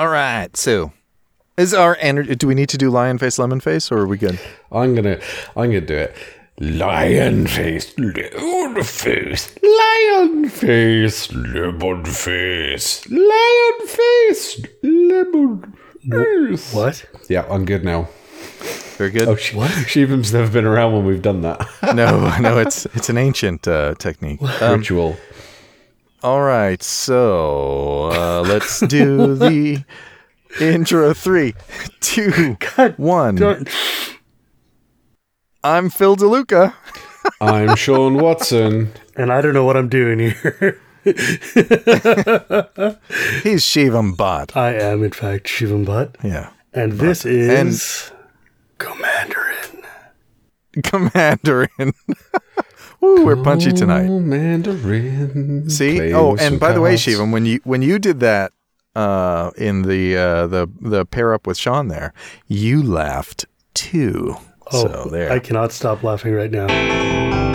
All right, so is our energy? Do we need to do lion face, lemon face, or are we good? I'm gonna, I'm gonna do it. Lion face, lemon face, lion face, lemon face, lion face, lemon face. What? Yeah, I'm good now. Very good. Oh, she, Shivam's never been around when we've done that no, no, it's it's an ancient uh, technique. Um, ritual. All right, so uh, let's do the intro. Three, two, Three, two, one. Don't- I'm Phil DeLuca. I'm Sean Watson. And I don't know what I'm doing here. He's Shivam Bhat. I am, in fact, Shivam Butt. Yeah, And this is Commanderin. Commandarin. Ooh, we're punchy tonight. Oh, Mandarin. See? Oh, and some by the way, cards. Shivam, when you when you did that uh, in the uh, the the pair up with Sean there, you laughed too. Oh, so there. I cannot stop laughing right now.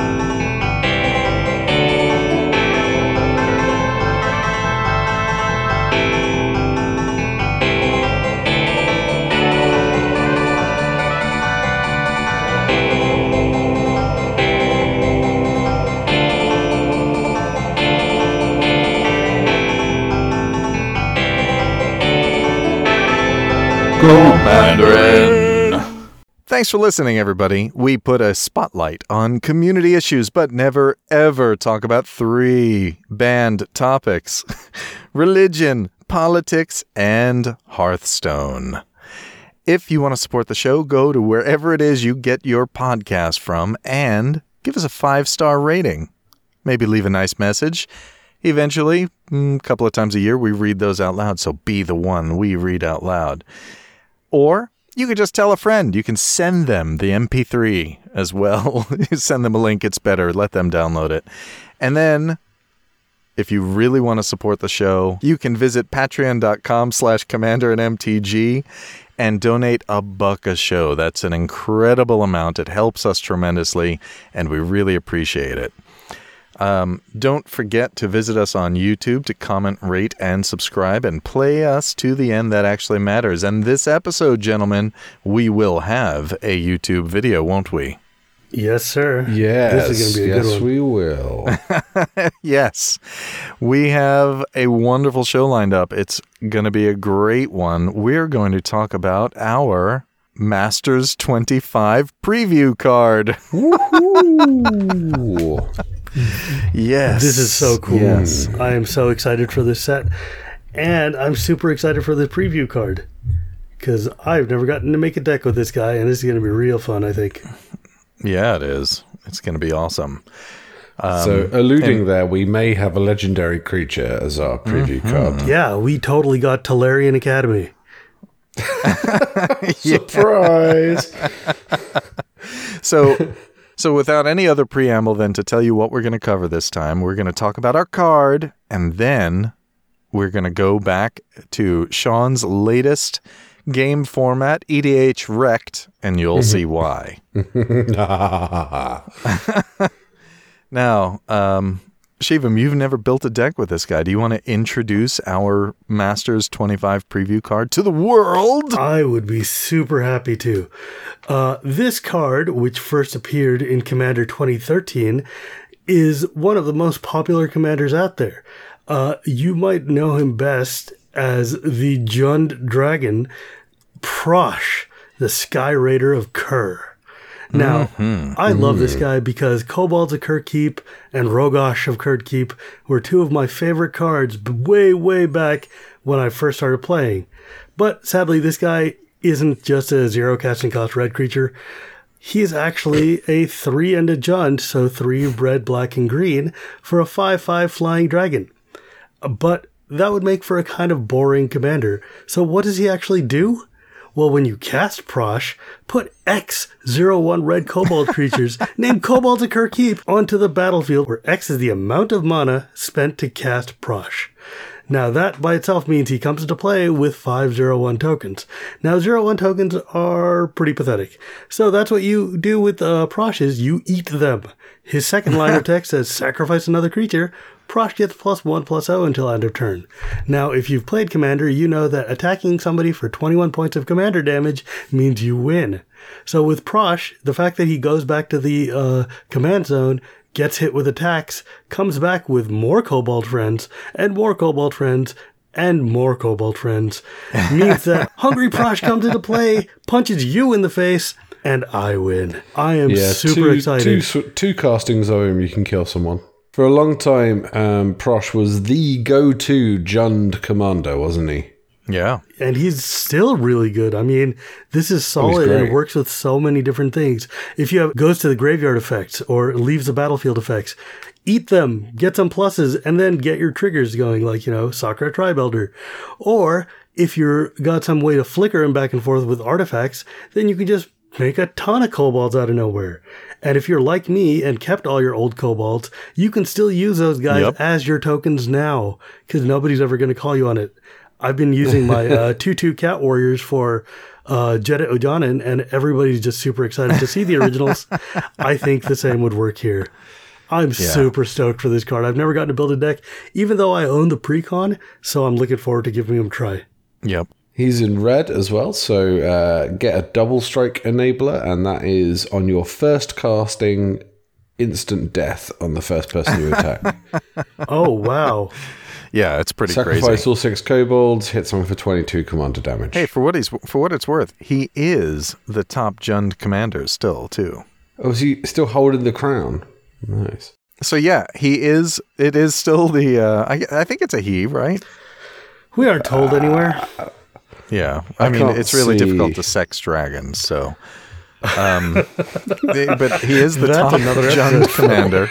Mandarin. Thanks for listening, everybody. We put a spotlight on community issues, but never ever talk about three banned topics religion, politics, and Hearthstone. If you want to support the show, go to wherever it is you get your podcast from and give us a five star rating. Maybe leave a nice message. Eventually, mm, a couple of times a year, we read those out loud, so be the one we read out loud. Or you could just tell a friend. You can send them the MP3 as well. Send them a link, it's better. Let them download it. And then if you really want to support the show, you can visit patreon.com slash commander and MTG and donate a buck a show. That's an incredible amount. It helps us tremendously, and we really appreciate it. Um, don't forget to visit us on YouTube to comment, rate, and subscribe and play us to the end that actually matters. And this episode, gentlemen, we will have a YouTube video, won't we? Yes, sir. Yes, This is going to be a yes, good one. we will. yes. We have a wonderful show lined up. It's going to be a great one. We're going to talk about our Masters 25 preview card. Ooh. Yes. This is so cool. Yes. I am so excited for this set. And I'm super excited for the preview card. Because I've never gotten to make a deck with this guy, and this is going to be real fun, I think. Yeah, it is. It's going to be awesome. Um, so, alluding there, we may have a legendary creature as our preview mm-hmm. card. Yeah, we totally got Tolarian Academy. Surprise! So, so without any other preamble than to tell you what we're going to cover this time, we're going to talk about our card, and then we're going to go back to Sean's latest game format, EDH Wrecked, and you'll see why. Now, um, Shivam, you've never built a deck with this guy. Do you want to introduce our Masters 25 preview card to the world? I would be super happy to. Uh, this card, which first appeared in Commander 2013, is one of the most popular commanders out there. Uh, you might know him best as the Jund Dragon Prosh, the Skyraider of Kher. Now, mm-hmm. I love this guy because Kobolds of Kher Keep and Rogosh of Kher Keep were two of my favorite cards way, way back when I first started playing. But sadly, this guy isn't just a zero casting cost red creature. He is actually a three ended Jund, so three red, black, and green for a 5 5 flying dragon. But that would make for a kind of boring commander. So, what does he actually do? Well, when you cast Prosh, put X 01 red kobold creatures named Kobold of Kher Keep onto the battlefield, where X is the amount of mana spent to cast Prosh. Now, that by itself means he comes into play with 501 tokens. Now, 01 tokens are pretty pathetic. So that's what you do with uh, Prosh is you eat them. His second line of text says sacrifice another creature Prosh gets plus 1 plus 0 until end of turn. Now, if you've played Commander, you know that attacking somebody for 21 points of Commander damage means you win. So with Prosh, the fact that he goes back to the uh, command zone, gets hit with attacks, comes back with more kobold friends, and more kobold friends, and more kobold friends, means that Hungry Prosh comes into play, punches you in the face, and I win. I am Yeah, super two, excited. Two, two castings of him, you can kill someone. For a long time, um, Prosh was the go-to Jund commander, wasn't he? Yeah. and he's still really good. I mean, this is solid and it works with so many different things. If you have goes to the graveyard effects or leaves the battlefield effects, eat them, get some pluses, and then get your triggers going, like you know, Sakura Tribe Elder. Or if you're got some way to flicker him back and forth with artifacts, then you can just make a ton of kobolds out of nowhere. And if you're like me and kept all your old kobolds, you can still use those guys Yep. as your tokens now because nobody's ever going to call you on it. I've been using my uh, 2-2 cat warriors for uh, Jedit Ojanen, and everybody's just super excited to see the originals. I think the same would work here. I'm super stoked for this card. I've never gotten to build a deck, even though I own the precon, so I'm looking forward to giving him a try. Yep. He's in red as well, so uh, get a double strike enabler, and that is on your first casting, instant death on the first person you attack. Oh, wow. Yeah, it's pretty Sacrifice crazy. all six kobolds, hit someone for 22 commander damage. Hey, for what he's for what it's worth, he is the top Jund commander still too. Oh, is he still holding the crown? Nice. So yeah, he is. It is still the. Uh, I, I think it's a he, right? We aren't told anywhere. Yeah, I, mean it's really see. difficult to sex dragons. So, um, the- but he is the That's top another Jund commander.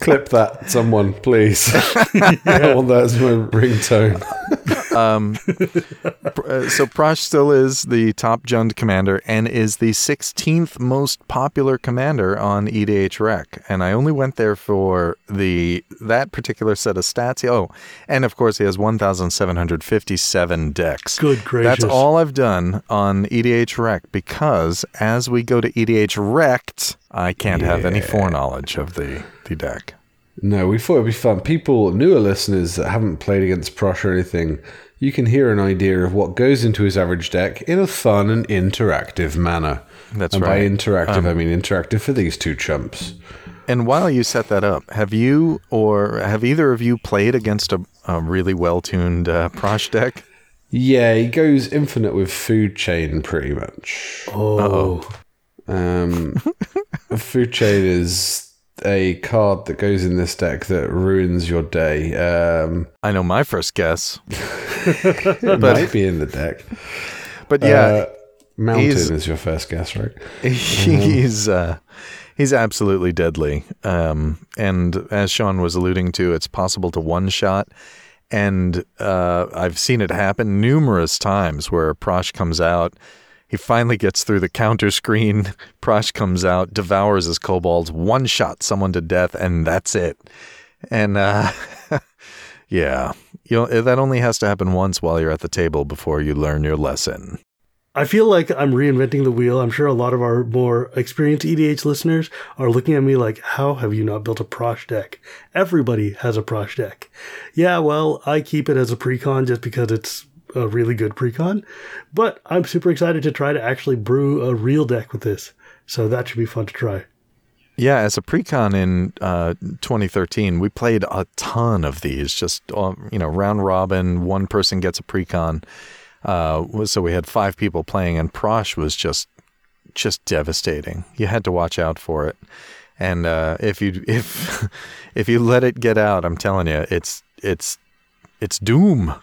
Clip that, someone, please. I want that as my ringtone. Uh, so Prosh still is the top Jund commander and is the 16th most popular commander on EDH Rec. And I only went there for the that particular set of stats. Oh, and of course he has 1,757 decks. Good gracious. That's all I've done on EDH Rec because as we go to EDH Wrecked, I can't have any foreknowledge of the, the deck. No, we thought it'd be fun. People, newer listeners that haven't played against Prosh or anything, you can hear an idea of what goes into his average deck in a fun and interactive manner. That's and right. Um, by interactive, I mean interactive for these two chumps. And while you set that up, have you or have either of you played against a, a really well tuned uh, Prosh deck? Yeah, he goes infinite with food chain pretty much. Oh, Um, food chain is a card that goes in this deck that ruins your day. Um, I know my first guess, it might be in the deck. but yeah, Uh, Mountain is your first guess, right? he's uh, he's absolutely deadly. Um, and as Sean was alluding to, it's possible to one shot. And uh, I've seen it happen numerous times where Prosh comes out. He finally gets through the counter screen. Prosh comes out, devours his kobolds, one shot someone to death, and that's it. And uh, yeah, you know, that only has to happen once while you're at the table before you learn your lesson. I feel like I'm reinventing the wheel. I'm sure a lot of our more experienced EDH listeners are looking at me like, how have you not built a Prosh deck? Everybody has a Prosh deck. Yeah, well, I keep it as a precon just because it's a really good precon, but I'm super excited to try to actually brew a real deck with this. So that should be fun to try. Yeah, as a precon in uh, 2013, we played a ton of these. Just uh, you know, round robin, one person gets a precon. Uh, so we had five people playing, and Prosh was just just devastating. You had to watch out for it, and uh, if you if if you let it get out, I'm telling you, it's it's it's doom.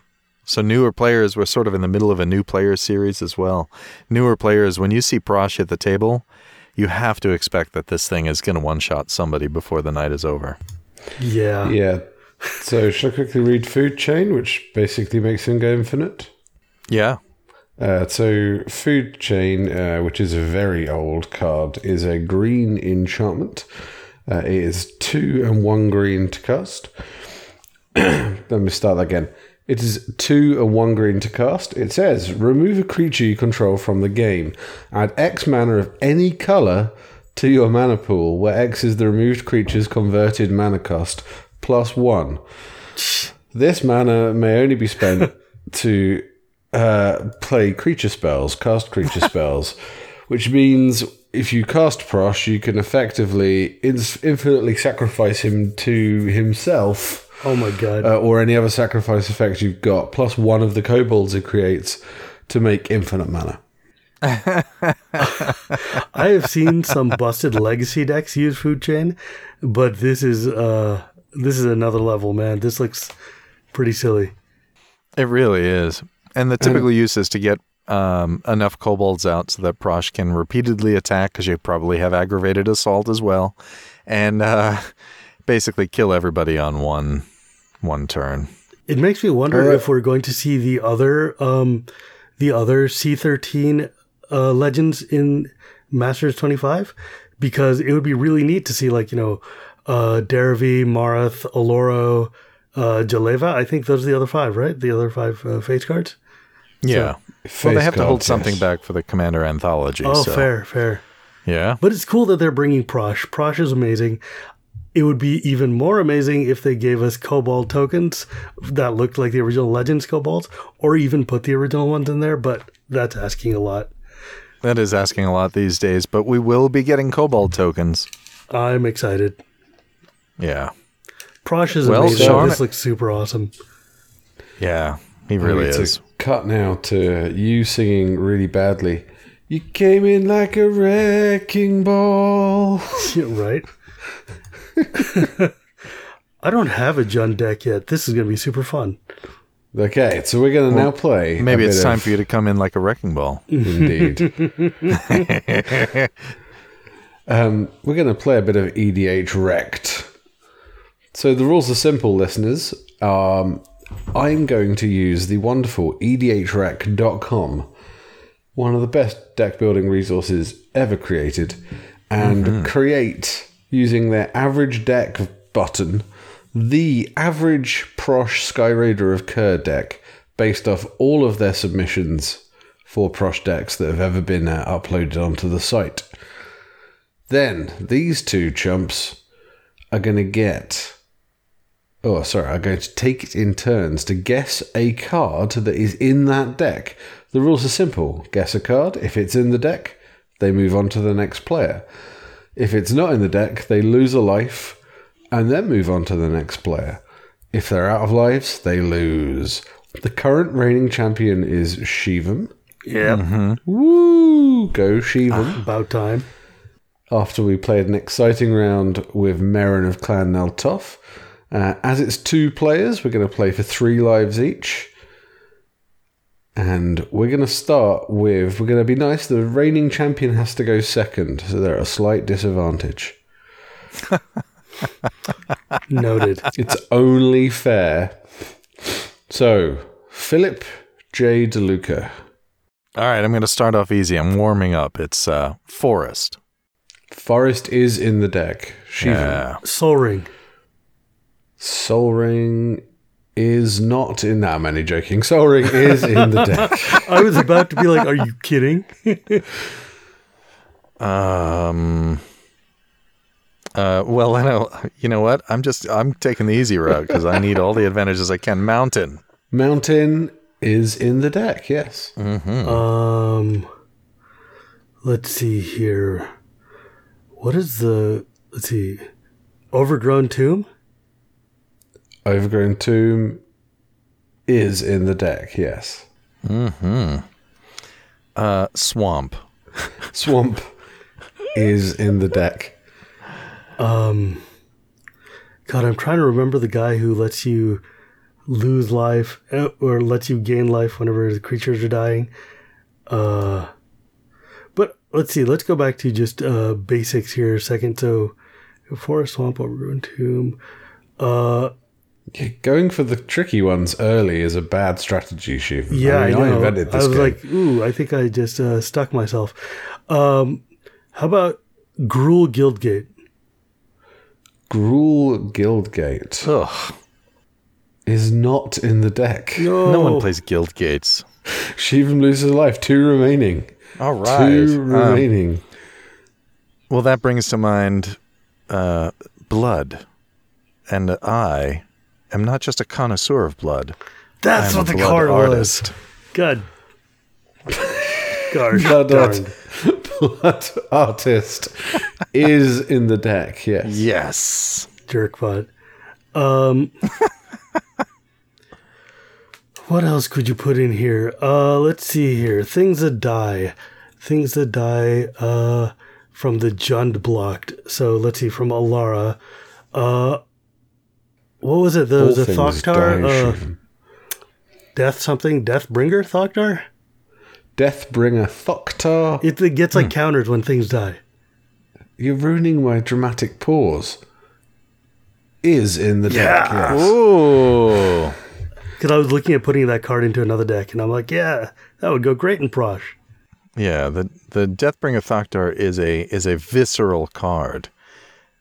So newer players were sort of in the middle of a new player series as well. Newer players, when you see Prosh at the table, you have to expect that this thing is going to one shot somebody before the night is over. Yeah. Yeah. So, should I quickly read Food Chain, which basically makes him go infinite? Yeah. Uh, so, Food Chain, uh, which is a very old card, is a green enchantment. Uh, it is two and one green to cast. Let me start that again. It is two and one green to cast. It says remove a creature you control from the game. Add X mana of any color to your mana pool, where X is the removed creature's converted mana cost plus one. This mana may only be spent to uh, play creature spells, cast creature spells, which means if you cast Prosh, you can effectively infinitely sacrifice him to himself Oh my god. uh, or any other sacrifice effect you've got, plus one of the kobolds it creates to make infinite mana. I have seen some busted legacy decks use food chain, but this is uh this is another level, man. This looks pretty silly. It really is. And the typical use is to get um, enough kobolds out so that Prosh can repeatedly attack because you probably have aggravated assault as well, and uh, basically kill everybody on one one turn. It makes me wonder Alright. if we're going to see the other um the other C13 uh legends in Masters 25 because it would be really neat to see like, you know, uh Derevi, Marath, Oloro, uh Jeleva. I think those are the other five, right? The other five uh, face cards. Yeah. well, Face they have to hold something yes. back for the Commander Anthology. Oh, so, fair, fair. Yeah. But it's cool that they're bringing Prosh. Prosh is amazing. It would be even more amazing if they gave us Kobold tokens that looked like the original Legends Kobolds, or even put the original ones in there, but that's asking a lot. That is asking a lot these days, but we will be getting Kobold tokens. I'm excited. Yeah. Prosh is Well, amazing. Sean- this looks super awesome. Yeah. He really is. cut now to you singing really badly. You came in like a wrecking ball. Yeah, right? I don't have a Jund deck yet. This is going to be super fun. Okay, so we're going to now play. Maybe it's time of- for you to come in like a wrecking ball. Indeed. um, we're going to play a bit of EDH Wrecked. So the rules are simple, listeners. Um, I'm going to use the wonderful edhrec.com, one of the best deck building resources ever created, and create using their average deck button the average Prosh Skyraider of Kher deck based off all of their submissions for Prosh decks that have ever been uh, uploaded onto the site. Then these two chumps are going to get. Oh, sorry, are going to take it in turns to guess a card that is in that deck. The rules are simple guess a card. If it's in the deck, they move on to the next player. If it's not in the deck, they lose a life and then move on to the next player. If they're out of lives, they lose. The current reigning champion is Shivam. Yeah. Woo! Go Shivam. About time. After we played an exciting round with Meren of Clan Nel Toth. Uh, as it's two players, we're going to play for three lives each. And we're going to start with, we're going to be nice, the reigning champion has to go second, so they're at a slight disadvantage. Noted. It's only fair. So, Philip J. DeLuca. All right, I'm going to start off easy. I'm warming up. It's uh, Forest. Forest is in the deck. Shiva. Yeah. Soul Ring. Soul Ring is not in that many joking. Soul Ring is in the deck. I was about to be like, are you kidding? Um. Uh, well, I know. You know what? I'm just I'm taking the easy route because I need all the advantages I can. Mountain. Mountain is in the deck, yes. Um, let's see here. What is the? Let's see. Overgrown tomb. Overgrown Tomb is in the deck, yes. Uh, swamp. Swamp is in the deck. Um, God, I'm trying to remember the guy who lets you lose life uh, or lets you gain life whenever the creatures are dying. Uh, but let's see. Let's go back to just uh basics here a second. So, forest, swamp, overgrown tomb. Uh, Yeah, Going for the tricky ones early is a bad strategy, Shiv. Yeah, I, mean, know. I, invented this was game. like, ooh, I think I just uh, stuck myself. Um, how about Gruul Guildgate? Gruul Guildgate Ugh. is not in the deck. No, No one plays Guild Gates. Shivam loses a life. Two remaining. All right. Two Um, remaining. Well, that brings to mind uh, blood. And I am not just a connoisseur of blood. That's what the card artist. was. Good. Gosh Blood art. Blood artist is in the deck. Yes. Yes. Jerkbot. Um, what else could you put in here? Uh, let's see here. Things that die. Things that die uh, from the Jund blocked. So let's see, from Alara. Uh, what was it? The, All the Thoktar? die, Uh, Death something? Deathbringer Thoktar? Deathbringer Thoktar. It, it gets like countered when things die. You're ruining my dramatic pause. Is in the deck. Yeah. Yes. Ooh. Because I was looking at putting that card into another deck, and I'm like, yeah, that would go great in Prosh. Yeah, the the Deathbringer Thoktar is a is a visceral card,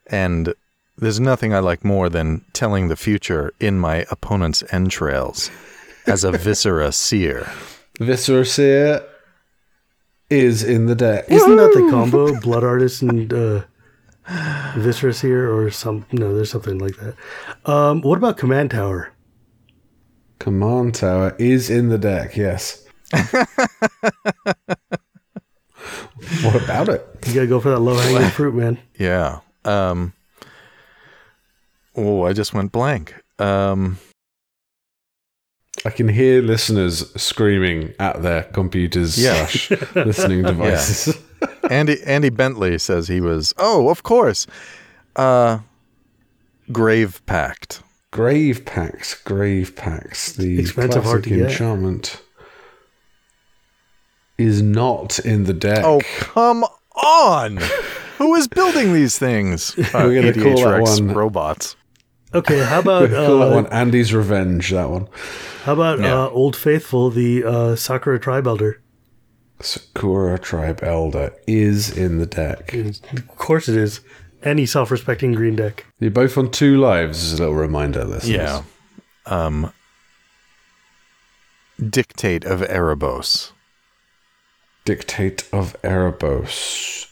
and there's nothing I like more than telling the future in my opponent's entrails as a viscera seer. Viscera Seer is in the deck. Isn't that the combo? Blood Artist and uh, Viscera Seer, or some? No, there's something like that. Um, what about Command Tower? Command Tower is in the deck. Yes. what about it? You gotta go for that low hanging fruit, man. Yeah. Um. Oh, I just went blank. Um. I can hear listeners screaming at their computers Yeah. slash listening devices. Andy Andy Bentley says he was. Oh, of course. Uh. Grave Pact. Grave Pact, Grave Pact, the Expensive, classic to enchantment is not in the deck. Oh, come on! Who is building these things? Uh, We're gonna call that one- robots. Okay, how about Call that uh, one Andy's Revenge. That one. how about Yeah. uh, Old Faithful, the uh, Sakura Tribe Elder? Sakura Tribe Elder is in the deck. Of course it is. Any self-respecting green deck. You're both on two lives, as a little reminder, listeners. Yeah. Um. Dictate of Erebos. Dictate of Erebos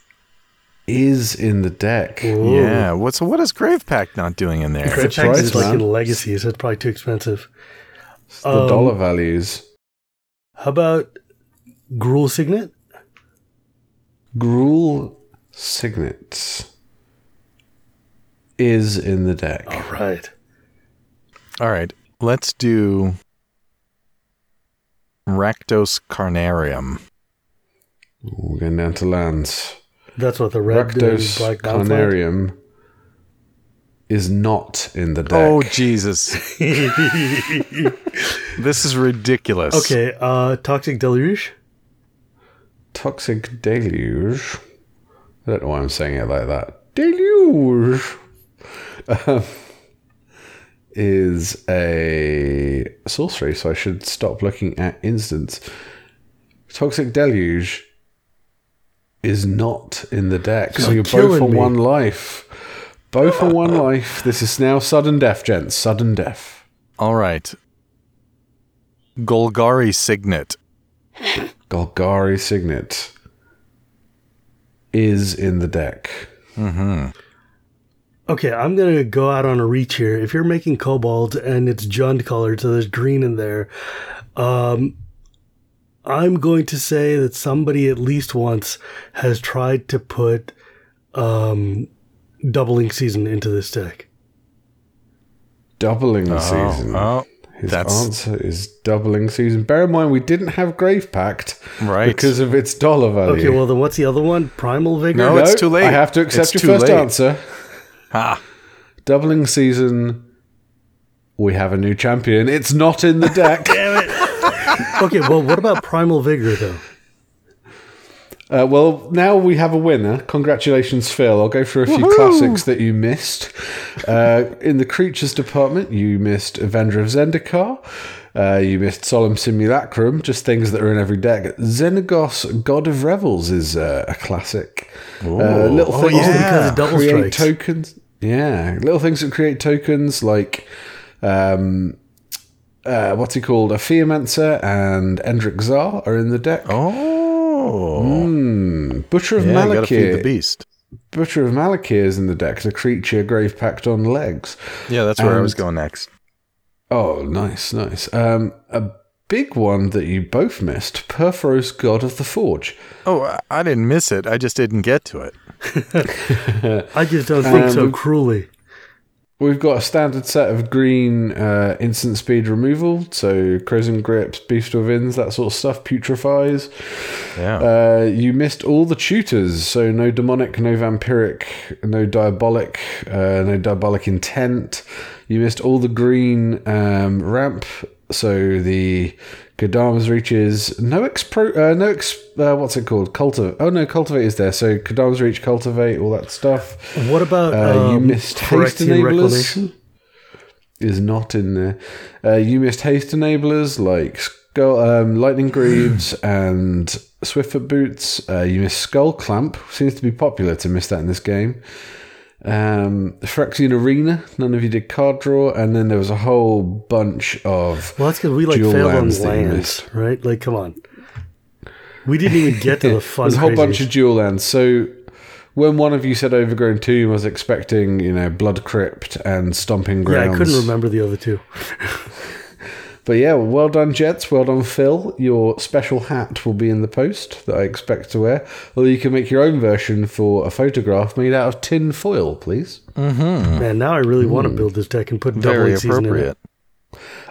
is in the deck. Whoa. Yeah. What? So what is Grave Pact not doing in there? Grave It's Pact price, is like in Legacy, so it's probably too expensive. The Um, dollar values. How about Gruul Signet? Gruul Signet is in the deck. All right. All right. Let's do Rakdos Carnarium. We're going down to lands. That's what the red and Rakdos black bounce Carnarium is not in the deck. Oh Jesus! this is ridiculous. Okay, uh, Toxic Deluge. Toxic Deluge. I don't know why I'm saying it like that. Deluge um, is a sorcery, so I should stop looking at instants. Toxic Deluge is not in the deck, so You're you're both killing on me. one life. Both on one life. This is now sudden death, gents. Sudden death. All right. Golgari Signet. Golgari Signet is in the deck. Okay, I'm gonna go out on a reach here. If you're making kobold and it's Jund color, so there's green in there, um, I'm going to say that somebody at least once has tried to put um, doubling season into this deck. Doubling the season. Oh, His that's answer is doubling season. Bear in mind, we didn't have Grave Pact right. because of its dollar value. Okay, well then what's the other one? Primal Vigor. No, it's too late. I have to accept It's your first late. answer. ha. Doubling season. We have a new champion. It's not in the deck. okay, well what about Primal Vigor though? Uh, well, now we have a winner. Congratulations, Phil. I'll go through a few classics that you missed. Uh, in the creatures department, you missed Avenger of Zendikar. Uh, you missed Solemn Simulacrum, just things that are in every deck. Xenagos, God of Revels, is uh, a classic. Uh, little Oh, things yeah. that Because of double create strikes. tokens. Yeah, little things that create tokens like um, uh, what's he called? A Theomancer and Endrek Sahr are in the deck. Oh. Hmm. Butcher of yeah, gotta feed the beast. Butcher of Malakir is in the deck, the creature grave packed on legs. Yeah, that's where I was going next. Oh, nice, nice. Um, a big one that you both missed Purphoros, God of the Forge. Oh, I- I didn't miss it. I just didn't get to it. I just don't think so Um, cruelly. We've got a standard set of green uh, instant speed removal, so Krosan Grips, Beast Within's, that sort of stuff, putrefies. Yeah. Uh, you missed all the tutors, so no demonic, no vampiric, no diabolic, uh, no diabolic intent. You missed all the green um, ramp, so the Kodama's reaches, no ex pro, uh, no ex, uh, what's it called? Cultivate. Oh no, cultivate is there. So Kodama's reach, cultivate, all that stuff. What about Uh, you um, missed haste enablers. Is not in there. Uh, you missed haste enablers like skull, um, lightning greaves and swiftfoot boots. Uh, you missed skull clamp. Seems to be popular to miss that in this game. Um, Phyrexian arena. None of you did card draw, and then there was a whole bunch of. Well, that's because we like failed on lands right? Like, come on. We didn't even get to the fun. There's a whole bunch of dual lands. So when one of you said Overgrown Tomb, I was expecting, you know, Blood Crypt and Stomping Yeah, Grounds. I couldn't remember the other two. But yeah, well done, Jets. Well done, Phil. Your special hat will be in the post that I expect to wear. Or you can make your own version for a photograph made out of tin foil, please. Man, now I really want to build this deck and put double Very season in it. appropriate.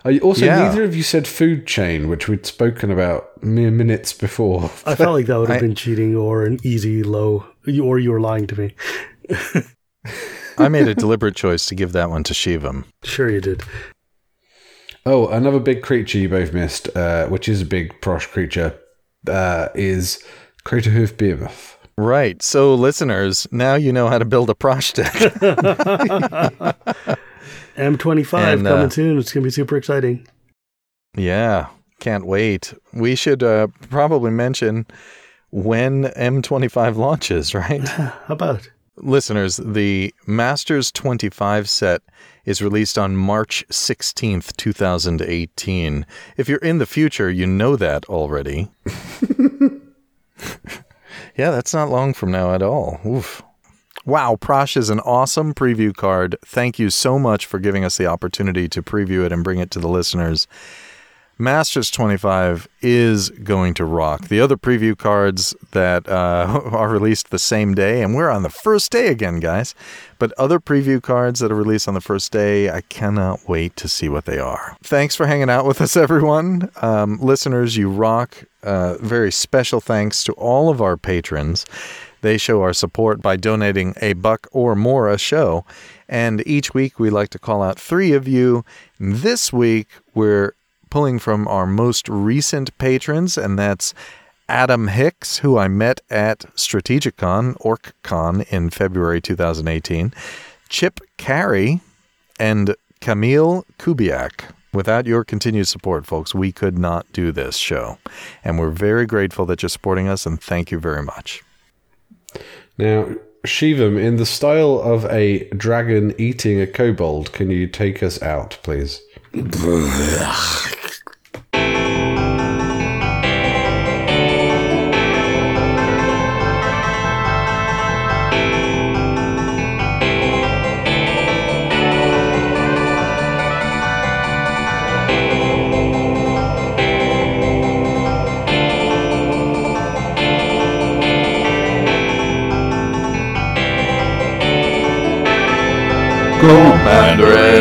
Uh, also, Yeah. neither of you said food chain, which we'd spoken about mere minutes before. I felt like that would have I- been cheating or an easy low, or you were lying to me. I made a deliberate choice to give that one to Shivam. Sure, you did. Oh, another big creature you both missed, uh, which is a big Prosh creature, uh, is Craterhoof Behemoth. Right. So, listeners, now you know how to build a Prosh deck. M25 And, coming uh, soon. It's going to be super exciting. yeah. Can't wait. We should uh, probably mention when M25 launches, right? How about? Listeners, the Masters 25 set is released on March 16th, 2018. If you're in the future, you know that already. yeah, that's not long from now at all. Oof. Wow, Prosh is an awesome preview card. Thank you so much for giving us the opportunity to preview it and bring it to the listeners. Masters 25 is going to rock. The other preview cards that uh, are released the same day, and we're on the first day again, guys. But other preview cards that are released on the first day, I cannot wait to see what they are. Thanks for hanging out with us, everyone. Um, listeners, you rock. Uh, very special thanks to all of our patrons. They show our support by donating a buck or more a show. And each week we like to call out three of you. This week we're pulling from our most recent patrons, and that's Adam Hicks, who I met at Strategicon, OrcCon in February 2018, Chip Carey, and Camille Kubiak. Without your continued support, folks, we could not do this show. And we're very grateful that you're supporting us, and thank you very much. Now, Shivam, in the style of a dragon eating a kobold, can you take us out, please? Mandarin!